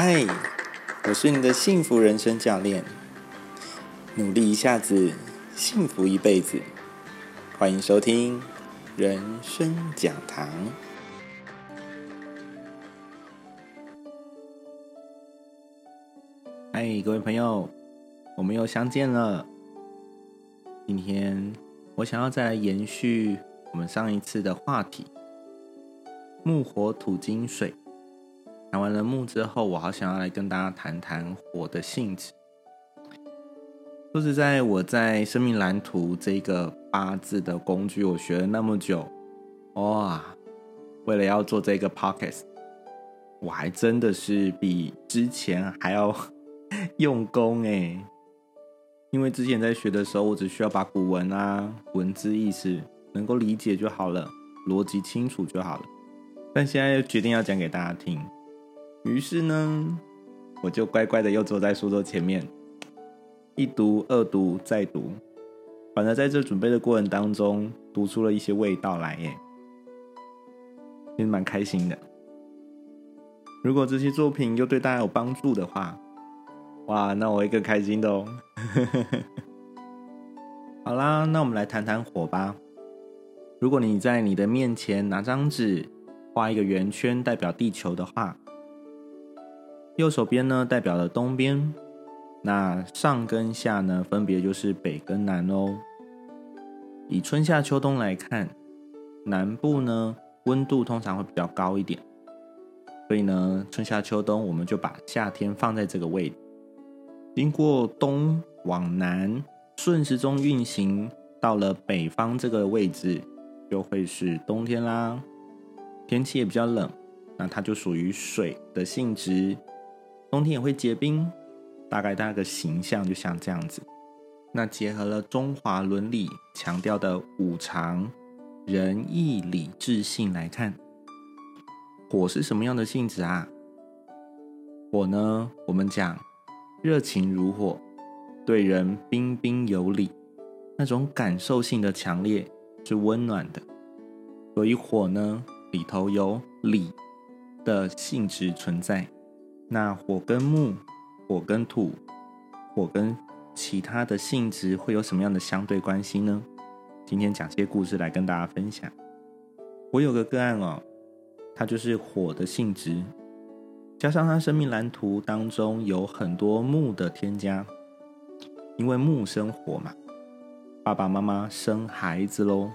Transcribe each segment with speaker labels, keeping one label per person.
Speaker 1: 嗨，我是你的幸福人生教练。努力一下子，幸福一辈子。欢迎收听人生讲堂。嗨，各位朋友，我们又相见了。今天我想要再来延续我们上一次的话题：木、火、土、金、水。谈完了木之后，我好想要来跟大家谈谈火的性质。说实在，我在生命蓝图这个八字的工具，我学了那么久，哇！为了要做这个 pocket 我还真的是比之前还要 用功哎。因为之前在学的时候，我只需要把古文啊、文字意思能够理解就好了，逻辑清楚就好了。但现在又决定要讲给大家听。于是呢，我就乖乖的又坐在书桌前面，一读、二读、再读，反而在这准备的过程当中，读出了一些味道来耶，其实蛮开心的。如果这些作品又对大家有帮助的话，哇，那我会更开心的哦。好啦，那我们来谈谈火吧。如果你在你的面前拿张纸，画一个圆圈代表地球的话。右手边呢，代表了东边，那上跟下呢，分别就是北跟南哦。以春夏秋冬来看，南部呢温度通常会比较高一点，所以呢，春夏秋冬我们就把夏天放在这个位置。经过东往南顺时钟运行，到了北方这个位置，就会是冬天啦。天气也比较冷，那它就属于水的性质。冬天也会结冰，大概那个形象就像这样子。那结合了中华伦理强调的五常、仁义礼智信来看，火是什么样的性质啊？火呢，我们讲热情如火，对人彬彬有礼，那种感受性的强烈是温暖的。所以火呢，里头有礼的性质存在。那火跟木，火跟土，火跟其他的性质会有什么样的相对关系呢？今天讲些故事来跟大家分享。我有个个案哦，它就是火的性质，加上他生命蓝图当中有很多木的添加，因为木生火嘛，爸爸妈妈生孩子喽，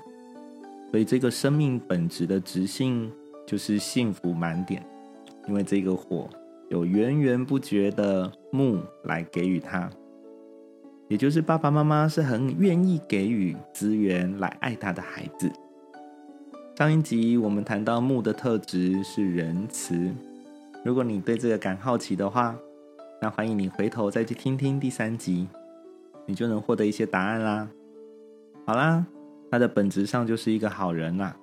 Speaker 1: 所以这个生命本质的直性就是幸福满点，因为这个火。有源源不绝的木来给予他，也就是爸爸妈妈是很愿意给予资源来爱他的孩子。上一集我们谈到木的特质是仁慈，如果你对这个感好奇的话，那欢迎你回头再去听听第三集，你就能获得一些答案啦。好啦，他的本质上就是一个好人啦。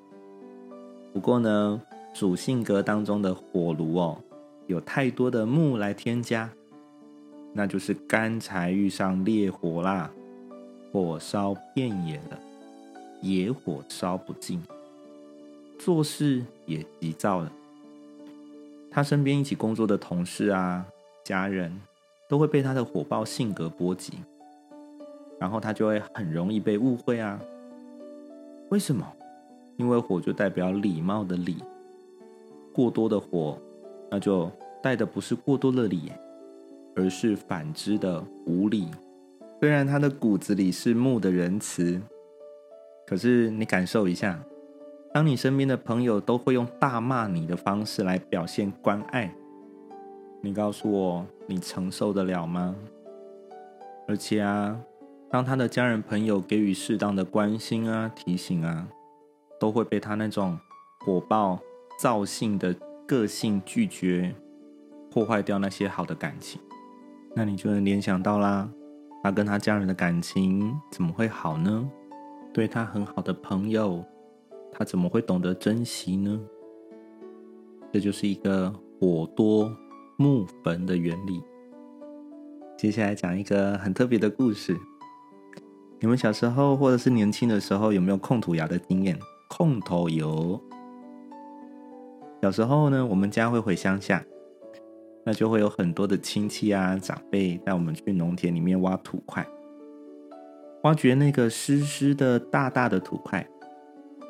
Speaker 1: 不过呢，主性格当中的火炉哦。有太多的木来添加，那就是干柴遇上烈火啦，火烧遍野了，野火烧不尽，做事也急躁了。他身边一起工作的同事啊、家人，都会被他的火爆性格波及，然后他就会很容易被误会啊。为什么？因为火就代表礼貌的礼，过多的火。那就带的不是过多的礼，而是反之的无礼。虽然他的骨子里是木的仁慈，可是你感受一下，当你身边的朋友都会用大骂你的方式来表现关爱，你告诉我，你承受得了吗？而且啊，当他的家人朋友给予适当的关心啊、提醒啊，都会被他那种火爆、躁性的。个性拒绝破坏掉那些好的感情，那你就能联想到啦，他跟他家人的感情怎么会好呢？对他很好的朋友，他怎么会懂得珍惜呢？这就是一个火多木焚的原理。接下来讲一个很特别的故事。你们小时候或者是年轻的时候，有没有控土窑的经验？控土油。小时候呢，我们家会回乡下，那就会有很多的亲戚啊、长辈带我们去农田里面挖土块，挖掘那个湿湿的大大的土块，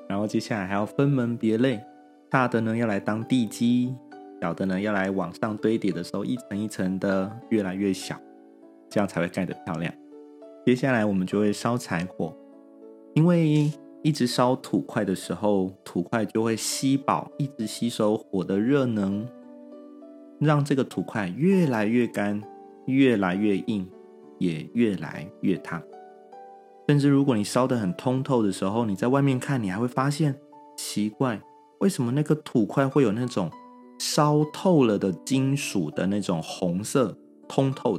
Speaker 1: 然后接下来还要分门别类，大的呢要来当地基，小的呢要来往上堆叠的时候，一层一层的越来越小，这样才会盖得漂亮。接下来我们就会烧柴火，因为一直烧土块的时候，土块就会吸饱，一直吸收火的热能。让这个土块越来越干，越来越硬，也越来越烫。甚至如果你烧得很通透的时候，你在外面看，你还会发现奇怪，为什么那个土块会有那种烧透了的金属的那种红色通透？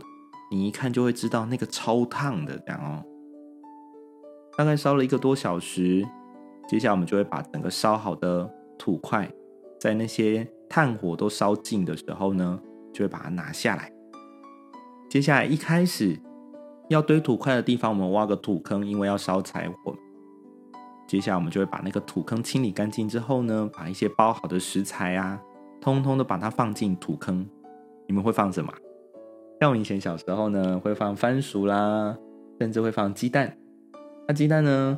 Speaker 1: 你一看就会知道那个超烫的这样哦。大概烧了一个多小时，接下来我们就会把整个烧好的土块在那些。炭火都烧尽的时候呢，就会把它拿下来。接下来一开始要堆土块的地方，我们挖个土坑，因为要烧柴火。接下来我们就会把那个土坑清理干净之后呢，把一些包好的食材啊，通通的把它放进土坑。你们会放什么？像我以前小时候呢，会放番薯啦，甚至会放鸡蛋。那鸡蛋呢？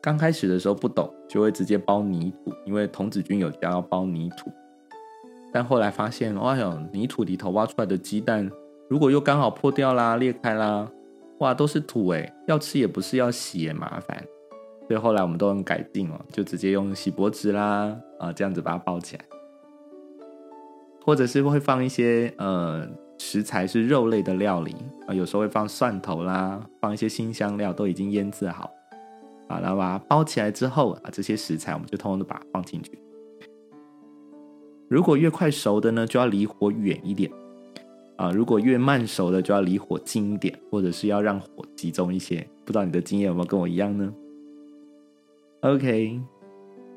Speaker 1: 刚开始的时候不懂，就会直接包泥土，因为童子军有教要包泥土。但后来发现，哎呦，泥土里头挖出来的鸡蛋，如果又刚好破掉啦、裂开啦，哇，都是土哎，要吃也不是，要洗也麻烦。所以后来我们都很改进哦，就直接用锡箔纸啦，啊，这样子把它包起来。或者是会放一些呃食材是肉类的料理啊，有时候会放蒜头啦，放一些新香料，都已经腌制好。啊，然后把它包起来之后啊，这些食材我们就通通都把它放进去。如果越快熟的呢，就要离火远一点啊；如果越慢熟的，就要离火近一点，或者是要让火集中一些。不知道你的经验有没有跟我一样呢？OK，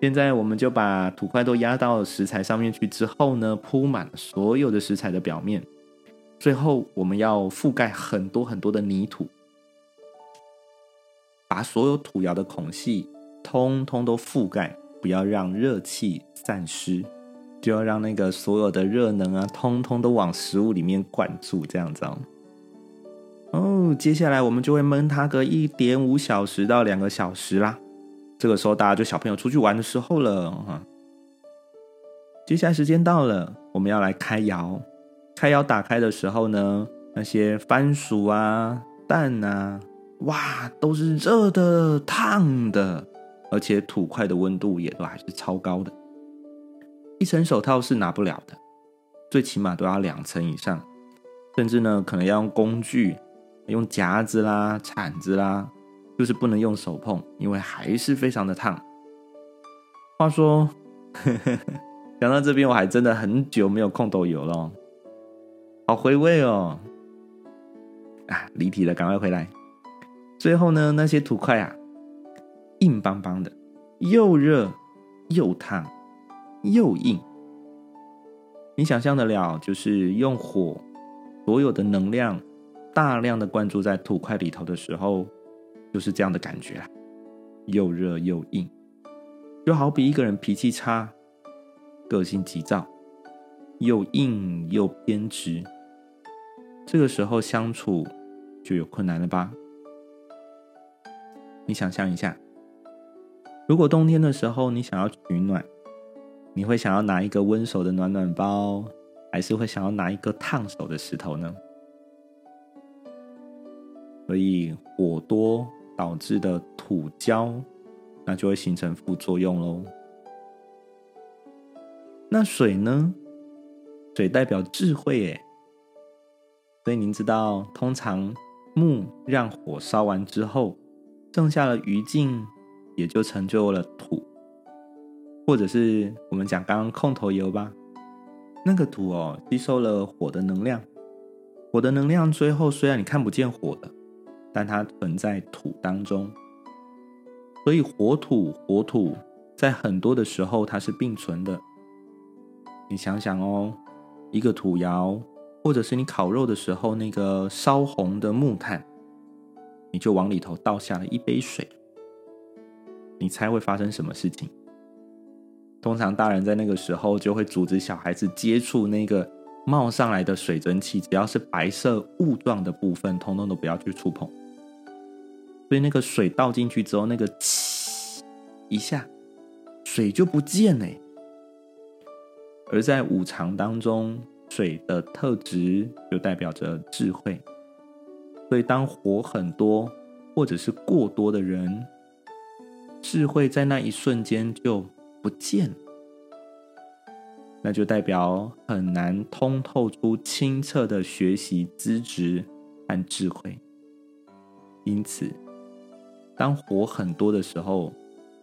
Speaker 1: 现在我们就把土块都压到食材上面去之后呢，铺满所有的食材的表面，最后我们要覆盖很多很多的泥土。把所有土窑的孔隙通通都覆盖，不要让热气散失，就要让那个所有的热能啊，通通都往食物里面灌注，这样子哦。哦，接下来我们就会焖它个一点五小时到两个小时啦。这个时候大家就小朋友出去玩的时候了哈。接下来时间到了，我们要来开窑。开窑打开的时候呢，那些番薯啊、蛋啊。哇，都是热的、烫的，而且土块的温度也都还是超高的。一层手套是拿不了的，最起码都要两层以上，甚至呢，可能要用工具，用夹子啦、铲子啦，就是不能用手碰，因为还是非常的烫。话说，讲到这边，我还真的很久没有控豆油了，好回味哦！啊，离题了，赶快回来。最后呢，那些土块啊，硬邦邦的，又热又烫又硬。你想象得了，就是用火所有的能量大量的灌注在土块里头的时候，就是这样的感觉啊，又热又硬，就好比一个人脾气差、个性急躁、又硬又偏执，这个时候相处就有困难了吧？你想象一下，如果冬天的时候你想要取暖，你会想要拿一个温手的暖暖包，还是会想要拿一个烫手的石头呢？所以火多导致的土焦，那就会形成副作用喽。那水呢？水代表智慧耶，所以您知道，通常木让火烧完之后。剩下了余烬，也就成就了土，或者是我们讲刚刚控头油吧。那个土哦，吸收了火的能量，火的能量最后虽然你看不见火的，但它存在土当中。所以火土火土在很多的时候它是并存的。你想想哦，一个土窑，或者是你烤肉的时候那个烧红的木炭。你就往里头倒下了一杯水，你猜会发生什么事情？通常大人在那个时候就会阻止小孩子接触那个冒上来的水蒸气，只要是白色雾状的部分，通通都不要去触碰。所以那个水倒进去之后，那个气一下，水就不见了。而在五常当中，水的特质就代表着智慧。所以当火很多或者是过多的人，智慧在那一瞬间就不见。那就代表很难通透出清澈的学习资质和智慧。因此，当火很多的时候，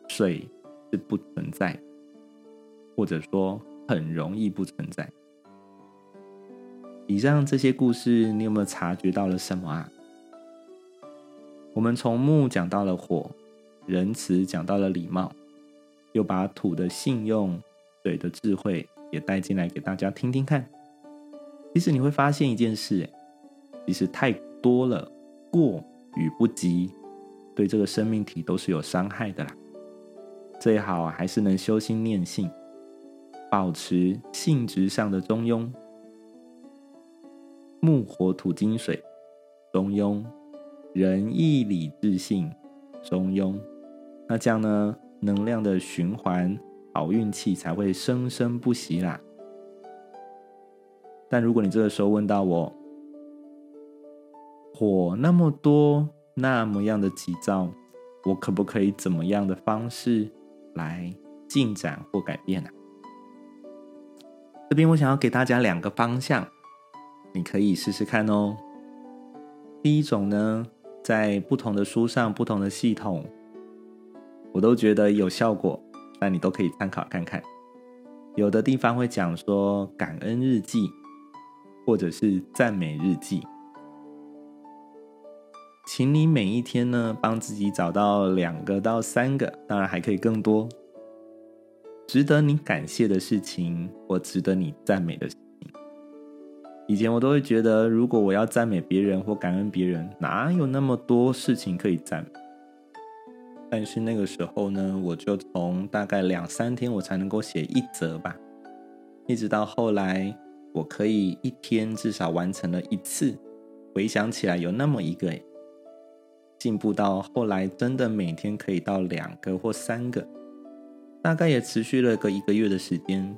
Speaker 1: 水是不存在，或者说很容易不存在。以上这些故事，你有没有察觉到了什么啊？我们从木讲到了火，仁慈讲到了礼貌，又把土的信用、水的智慧。也带进来给大家听听看。其实你会发现一件事，其实太多了，过与不及，对这个生命体都是有伤害的啦。最好还是能修心念性，保持性质上的中庸，木火土金水，中庸，仁义礼智信，中庸。那这样呢，能量的循环。好运气才会生生不息啦。但如果你这个时候问到我，火那么多，那么样的急躁，我可不可以怎么样的方式来进展或改变呢？这边我想要给大家两个方向，你可以试试看哦。第一种呢，在不同的书上、不同的系统，我都觉得有效果。那你都可以参考看看，有的地方会讲说感恩日记，或者是赞美日记，请你每一天呢帮自己找到两个到三个，当然还可以更多，值得你感谢的事情或值得你赞美的。以前我都会觉得，如果我要赞美别人或感恩别人，哪有那么多事情可以赞美？但是那个时候呢，我就从大概两三天我才能够写一则吧，一直到后来我可以一天至少完成了一次，回想起来有那么一个，进步到后来真的每天可以到两个或三个，大概也持续了个一个月的时间，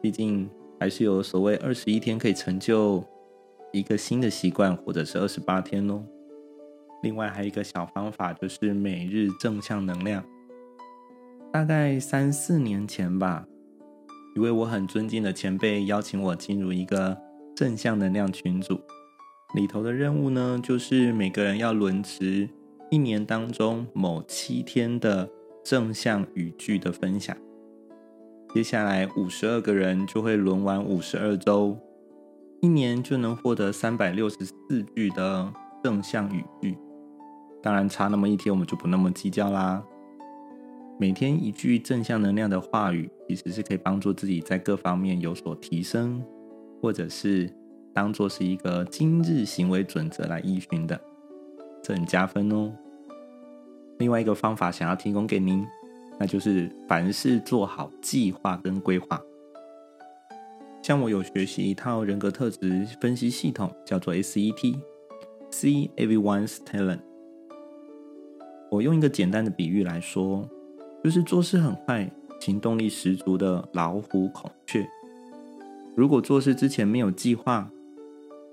Speaker 1: 毕竟还是有所谓二十一天可以成就一个新的习惯，或者是二十八天哦。另外还有一个小方法，就是每日正向能量。大概三四年前吧，一位我很尊敬的前辈邀请我进入一个正向能量群组，里头的任务呢，就是每个人要轮值一年当中某七天的正向语句的分享。接下来五十二个人就会轮完五十二周，一年就能获得三百六十四句的正向语句。当然，差那么一天，我们就不那么计较啦。每天一句正向能量的话语，其实是可以帮助自己在各方面有所提升，或者是当做是一个今日行为准则来依循的，这很加分哦。另外一个方法想要提供给您，那就是凡事做好计划跟规划。像我有学习一套人格特质分析系统，叫做 SET，See Everyone's Talent。我用一个简单的比喻来说，就是做事很快、行动力十足的老虎、孔雀。如果做事之前没有计划，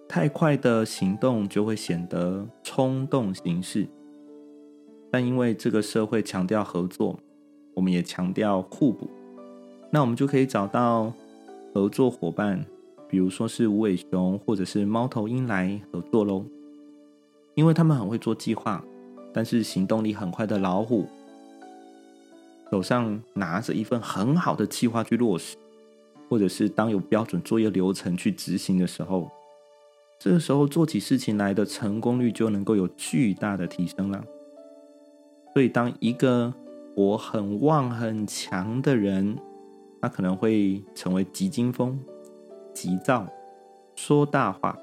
Speaker 1: 太快的行动就会显得冲动行事。但因为这个社会强调合作，我们也强调互补，那我们就可以找到合作伙伴，比如说是无尾熊或者是猫头鹰来合作喽，因为他们很会做计划。但是行动力很快的老虎，手上拿着一份很好的计划去落实，或者是当有标准作业流程去执行的时候，这个时候做起事情来的成功率就能够有巨大的提升了。所以，当一个我很旺很强的人，他可能会成为急惊风、急躁、说大话，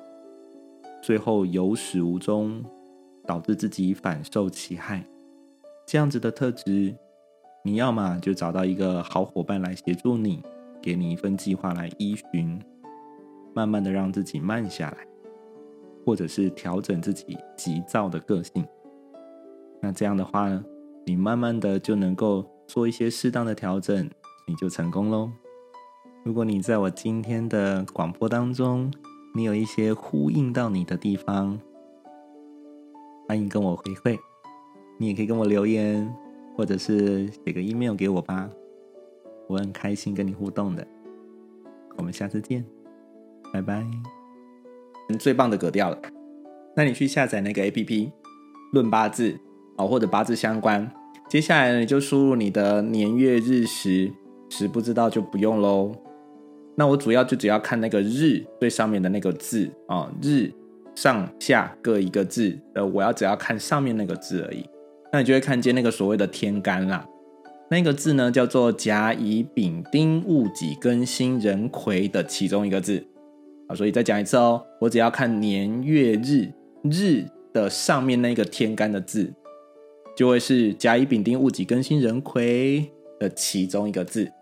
Speaker 1: 最后有始无终。导致自己反受其害，这样子的特质，你要么就找到一个好伙伴来协助你，给你一份计划来依循；慢慢的让自己慢下来，或者是调整自己急躁的个性。那这样的话呢，你慢慢的就能够做一些适当的调整，你就成功喽。如果你在我今天的广播当中，你有一些呼应到你的地方，欢迎跟我回馈。你也可以跟我留言，或者是写个 email 给我吧，我很开心跟你互动的。我们下次见，拜拜。最棒的格调了，那你去下载那个 APP，论八字哦，或者八字相关。接下来呢，你就输入你的年月日时，时不知道就不用喽。那我主要就只要看那个日最上面的那个字啊，日上下各一个字，呃，我要只要看上面那个字而已。那你就会看见那个所谓的天干啦，那个字呢叫做甲乙丙丁戊己庚辛壬癸的其中一个字啊，所以再讲一次哦，我只要看年月日日的上面那个天干的字，就会是甲乙丙丁戊己庚辛壬癸的其中一个字。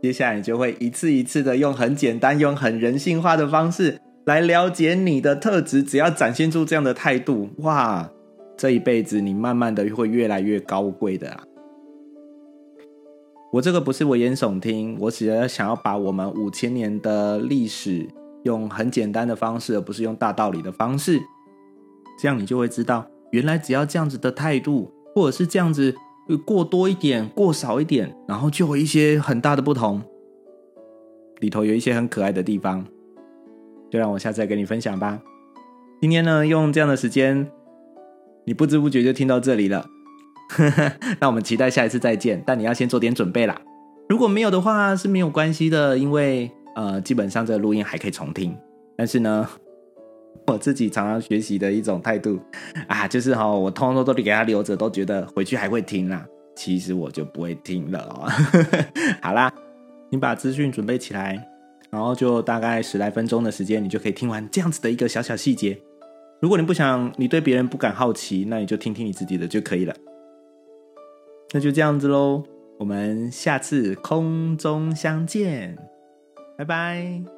Speaker 1: 接下来你就会一次一次的用很简单、用很人性化的方式来了解你的特质，只要展现出这样的态度，哇！这一辈子，你慢慢的会越来越高贵的啊！我这个不是危言耸听，我只是想要把我们五千年的历史用很简单的方式，而不是用大道理的方式，这样你就会知道，原来只要这样子的态度，或者是这样子过多一点、过少一点，然后就有一些很大的不同，里头有一些很可爱的地方，就让我下次再跟你分享吧。今天呢，用这样的时间。你不知不觉就听到这里了，那我们期待下一次再见。但你要先做点准备啦。如果没有的话是没有关系的，因为呃，基本上这个录音还可以重听。但是呢，我自己常常学习的一种态度啊，就是哈，我通通都给他留着，都觉得回去还会听啦。其实我就不会听了哦。好啦，你把资讯准备起来，然后就大概十来分钟的时间，你就可以听完这样子的一个小小细节。如果你不想，你对别人不感好奇，那你就听听你自己的就可以了。那就这样子喽，我们下次空中相见，拜拜。